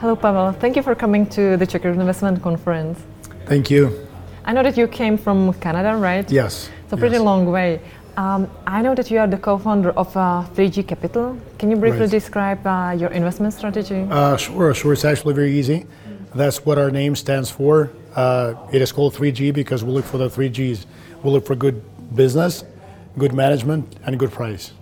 Hello, Pavel. Thank you for coming to the Czech Investment Conference. Thank you. I know that you came from Canada, right? Yes. It's a pretty yes. long way. Um, I know that you are the co-founder of uh, 3G Capital. Can you briefly Right. describe uh, your investment strategy? Uh, sure, sure. It's actually very easy. That's what our name stands for. Uh, it is called 3G because we look for the three Gs. We look for good business, good management, and good price.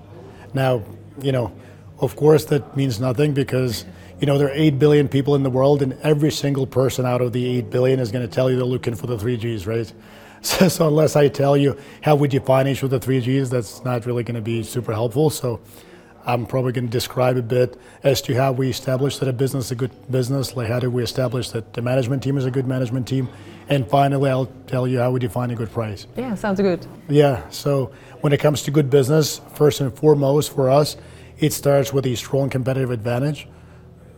Now, you know, of course, that means nothing because you know there are eight billion people in the world, and every single person out of the eight billion is going to tell you they're looking for the three Gs, right? So, so unless I tell you how we define each of the three Gs, that's not really going to be super helpful. So. I'm probably going to describe a bit as to how we establish that a business is a good business, like how do we establish that the management team is a good management team, and finally I'll tell you how we define a good price. Yeah, sounds good. Yeah, so when it comes to good business, first and foremost for us, it starts with a strong competitive advantage.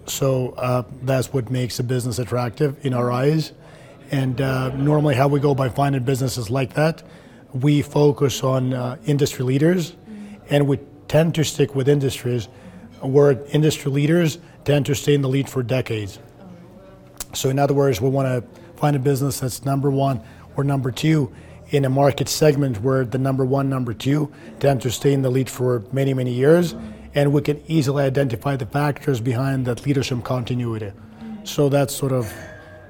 So uh, that's what makes a business attractive in our eyes. And uh, normally, how we go by finding businesses like that, we focus on uh, industry leaders, and we tend to stick with industries where industry leaders tend to stay in the lead for decades. So, in other words, we want to find a business that's number one or number two in a market segment where the number one, number two tend to stay in the lead for many, many years, and we can easily identify the factors behind that leadership continuity. So, that's sort of,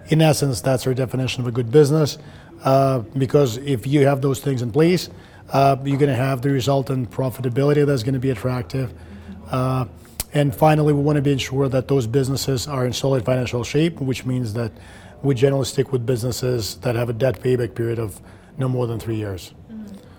in essence, that's our definition of a good business. Uh, because if you have those things in place, uh, you're going to have the resultant profitability that's going to be attractive. Uh, and finally, we want to be ensure that those businesses are in solid financial shape, which means that we generally stick with businesses that have a debt payback period of no more than three years.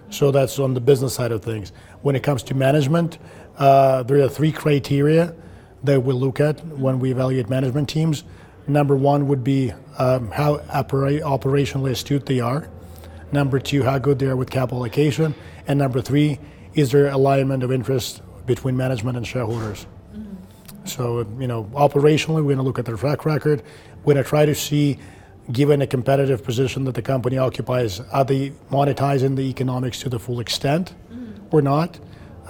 So that's on the business side of things. When it comes to management, uh, there are three criteria that we look at when we evaluate management teams. Number one would be um, how opera- operationally astute they are. Number two, how good they are with capital allocation. And number three, is there alignment of interest between management and shareholders? So, you know, operationally, we're going to look at their track record. We're going to try to see, given a competitive position that the company occupies, are they monetizing the economics to the full extent or not?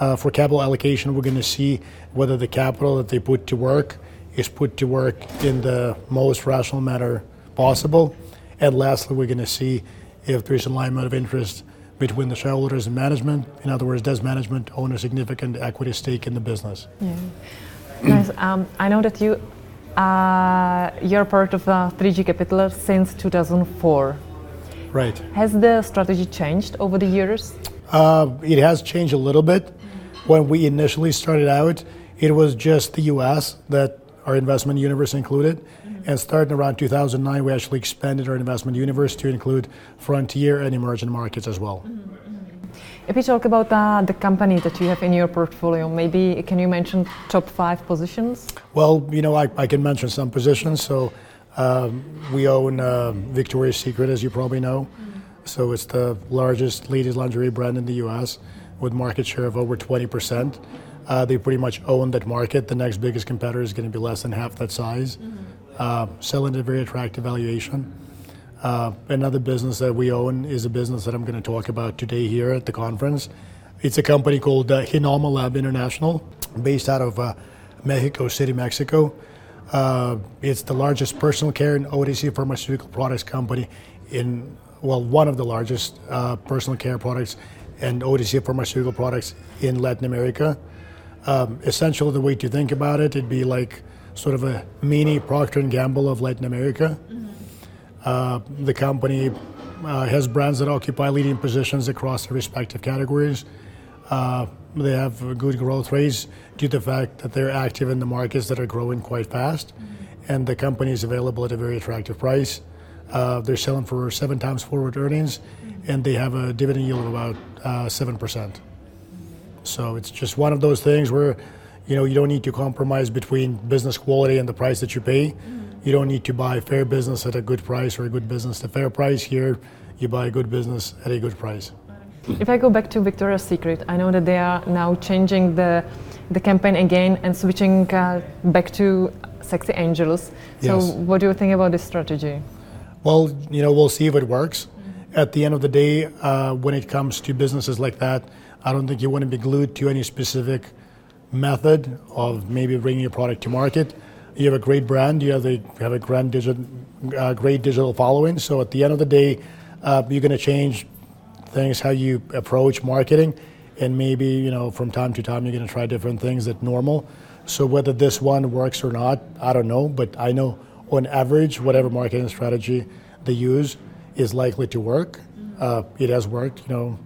Uh, for capital allocation, we're going to see whether the capital that they put to work is put to work in the most rational manner possible. And lastly, we're going to see if there's alignment of interest between the shareholders and management. In other words, does management own a significant equity stake in the business? Yeah. nice. Um, I know that you uh, you're part of uh, 3G Capital since 2004. Right. Has the strategy changed over the years? Uh, it has changed a little bit. When we initially started out, it was just the US that our investment universe included. And starting around 2009, we actually expanded our investment universe to include frontier and emerging markets as well. If we talk about uh, the company that you have in your portfolio, maybe can you mention top five positions? Well, you know, I, I can mention some positions. So um, we own uh, Victoria's Secret, as you probably know. So it's the largest ladies' lingerie brand in the US with market share of over 20%. Uh, they pretty much own that market. The next biggest competitor is going to be less than half that size, uh, selling at a very attractive valuation. Uh, another business that we own is a business that I'm going to talk about today here at the conference. It's a company called uh, Genomma Lab International, based out of uh, Mexico City, Mexico. Uh, it's the largest personal care and OTC pharmaceutical products company in, well, one of the largest uh, personal care products and OTC pharmaceutical products in Latin America. Um, essentially, the way to think about it, it'd be like sort of a mini Procter and Gamble of Latin America. Uh, the company uh, has brands that occupy leading positions across their respective categories. Uh, they have good growth rates due to the fact that they're active in the markets that are growing quite fast, and the company is available at a very attractive price. Uh, they're selling for seven times forward earnings, and they have a dividend yield of about uh, seven percent. So it's just one of those things where, you know, you don't need to compromise between business quality and the price that you pay. You don't need to buy fair business at a good price or a good business at a fair price. Here, you buy a good business at a good price. If I go back to Victoria's Secret, I know that they are now changing the the campaign again and switching uh, back to sexy angels. So, Yes. what do you think about this strategy? Well, you know, we'll see if it works. At the end of the day, uh, when it comes to businesses like that, I don't think you want to be glued to any specific method of maybe bringing a product to market. you have a great brand, you have, you have a grand uh, great digital following. So at the end of the day, uh, you're going to change things how you approach marketing, and maybe you know from time to time you're going to try different things that normal. So whether this one works or not, I don't know, but I know on average, whatever marketing strategy they use is likely to work. Uh, it has worked, you know,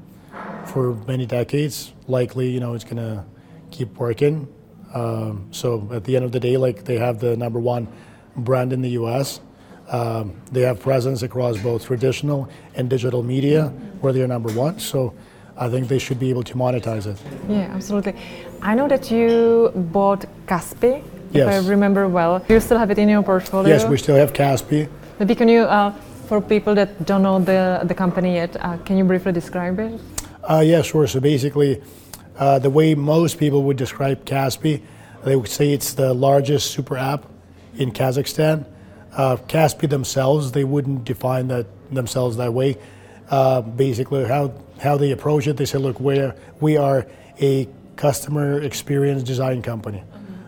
for many decades. Likely, you know, it's going to keep working. Um, so at the end of the day, like they have the number one brand in the U.S. Um, they have presence across both traditional and digital media, where they're number one. So I think they should be able to monetize it. Yeah, absolutely. I know that you bought Kaspi, Yes. if I remember well. Do you still have it in your portfolio? Yes, we still have Kaspi. Maybe can you, uh, for people that don't know the, the company yet, uh, can you briefly describe it? Uh, yeah, sure. So basically, uh, the way most people would describe Kaspi, they would say it's the largest super app in Kazakhstan. Uh, Kaspi themselves, they wouldn't define that themselves that way. Uh, basically, how how they approach it, they say, look, we're we are a customer experience design company.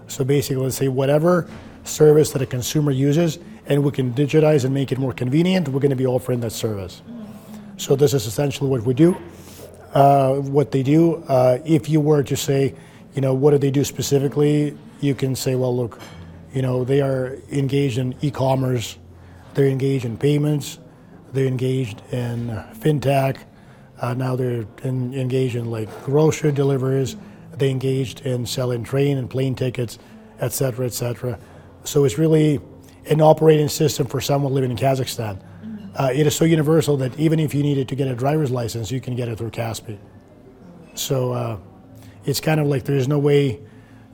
So basically, let's say whatever service that a consumer uses, and we can digitize and make it more convenient, we're going to be offering that service. So this is essentially what we do. Uh, what they do, uh, if you were to say, you know, what do they do specifically, you can say, well, look, you know, they are engaged in e-commerce, they're engaged in payments, they're engaged in fintech, uh, now they're in, engaged in like grocery deliveries, they engaged in selling train and plane tickets, et cetera, et cetera. So it's really an operating system for someone living in Kazakhstan. Uh, it is so universal that even if you needed to get a driver's license, you can get it through Kaspi. So uh, it's kind of like there's no way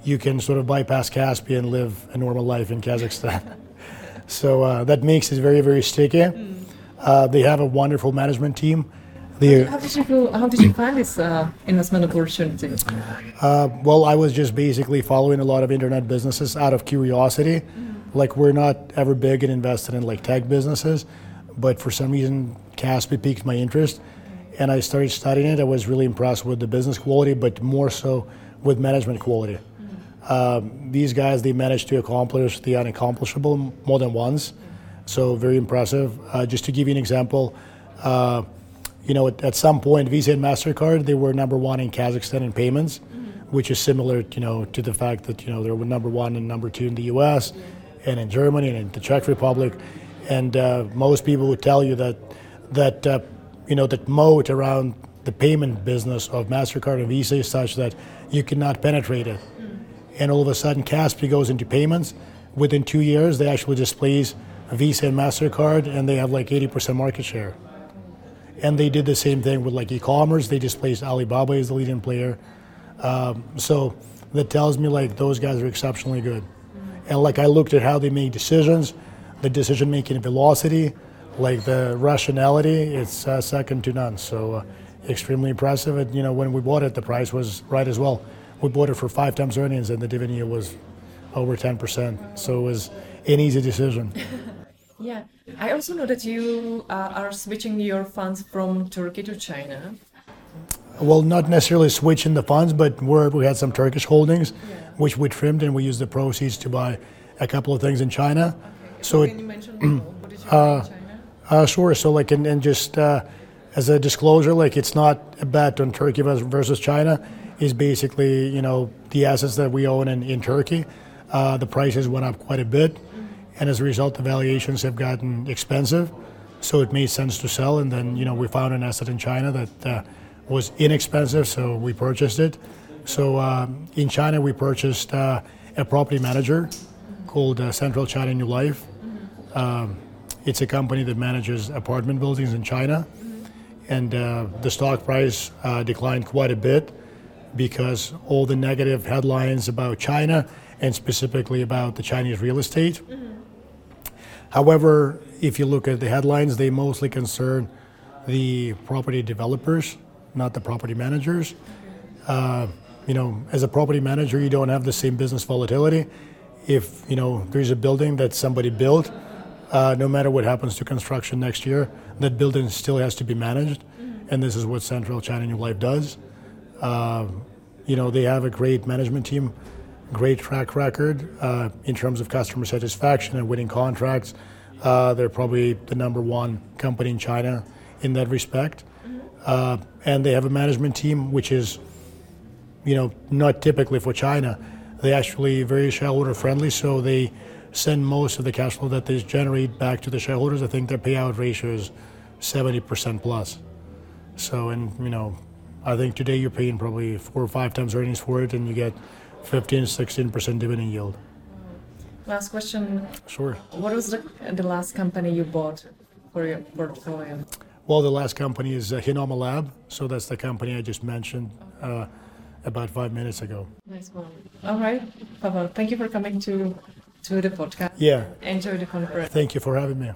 you can sort of bypass Kaspi and live a normal life in Kazakhstan. so uh, that makes it very, very sticky. Uh, they have a wonderful management team. They, How did you, how did you find this uh, investment opportunity? Uh, well, I was just basically following a lot of internet businesses out of curiosity. Like we're not ever big and invested in like tech businesses, but for some reason Kaspi piqued my interest, and I started studying it. I was really impressed with the business quality, but more so with management quality. Um, these guys they managed to accomplish the unaccomplishable more than once, so very impressive. Uh, just to give you an example. Uh, you know, at, at, some point, Visa and Mastercard they were number one in Kazakhstan in payments, which is similar, you know, to the fact that you know they were number one and number two in the U.S. and in Germany and in the Czech Republic, and uh, most people would tell you that that uh, you know that moat around the payment business of Mastercard and Visa is such that you cannot penetrate it, and all of a sudden Kaspi goes into payments. Within two years, they actually displace Visa and Mastercard, and they have like 80% market share and they did the same thing with like e-commerce. They displaced Alibaba as the leading player. Um, so that tells me like those guys are exceptionally good. And like I looked at how they make decisions, the decision making velocity, like the rationality, it's uh, second to none. So uh, extremely impressive. And you know when we bought it, the price was right as well. We bought it for five times earnings, and the dividend yield was over 10%. So it was an easy decision. Yeah, I also know that you uh, are switching your funds from Turkey to China. Well, not necessarily switching the funds, but where we had some Turkish holdings, yeah. which we trimmed, and we used the proceeds to buy a couple of things in China. Okay. So, can it, you mention what did you buy in China? Uh, sure. So, like, and, and just uh, as a disclosure, like, it's not a bet on Turkey versus China. Is basically, you know, the assets that we own in, in Turkey. Uh, the prices went up quite a bit and as a result, the valuations have gotten expensive. So it made sense to sell, and then you know we found an asset in China that uh, was inexpensive, so we purchased it. So uh, in China, we purchased uh, a property manager called uh, Central China New Life. Um, it's a company that manages apartment buildings in China, and uh, the stock price uh, declined quite a bit because all the negative headlines about China and specifically about the Chinese real estate. However, if you look at the headlines, they mostly concern the property developers, not the property managers. Uh, you know, as a property manager, you don't have the same business volatility. If you know there's a building that somebody built, uh, no matter what happens to construction next year, that building still has to be managed, and this is what Central China New Life does. Uh, you know, they have a great management team, great track record uh, in terms of customer satisfaction and winning contracts. Uh, they're probably the number one company in China in that respect. Uh, and they have a management team which is, you know, not typically for China. They actually very shareholder friendly, so they send most of the cash flow that they generate back to the shareholders. I think their payout ratio is 70% plus. So, and you know, I think today you're paying probably four or five times earnings for it, and you get 15, 16% dividend yield. Last question. Sure. What was the, the last company you bought for your portfolio? Well, the last company is uh, Genomma Lab, so that's the company I just mentioned uh, about five minutes ago. Nice one. All right, Pavel, thank you for coming to to the podcast. Yeah, Enjoy the conference. thank you for having me.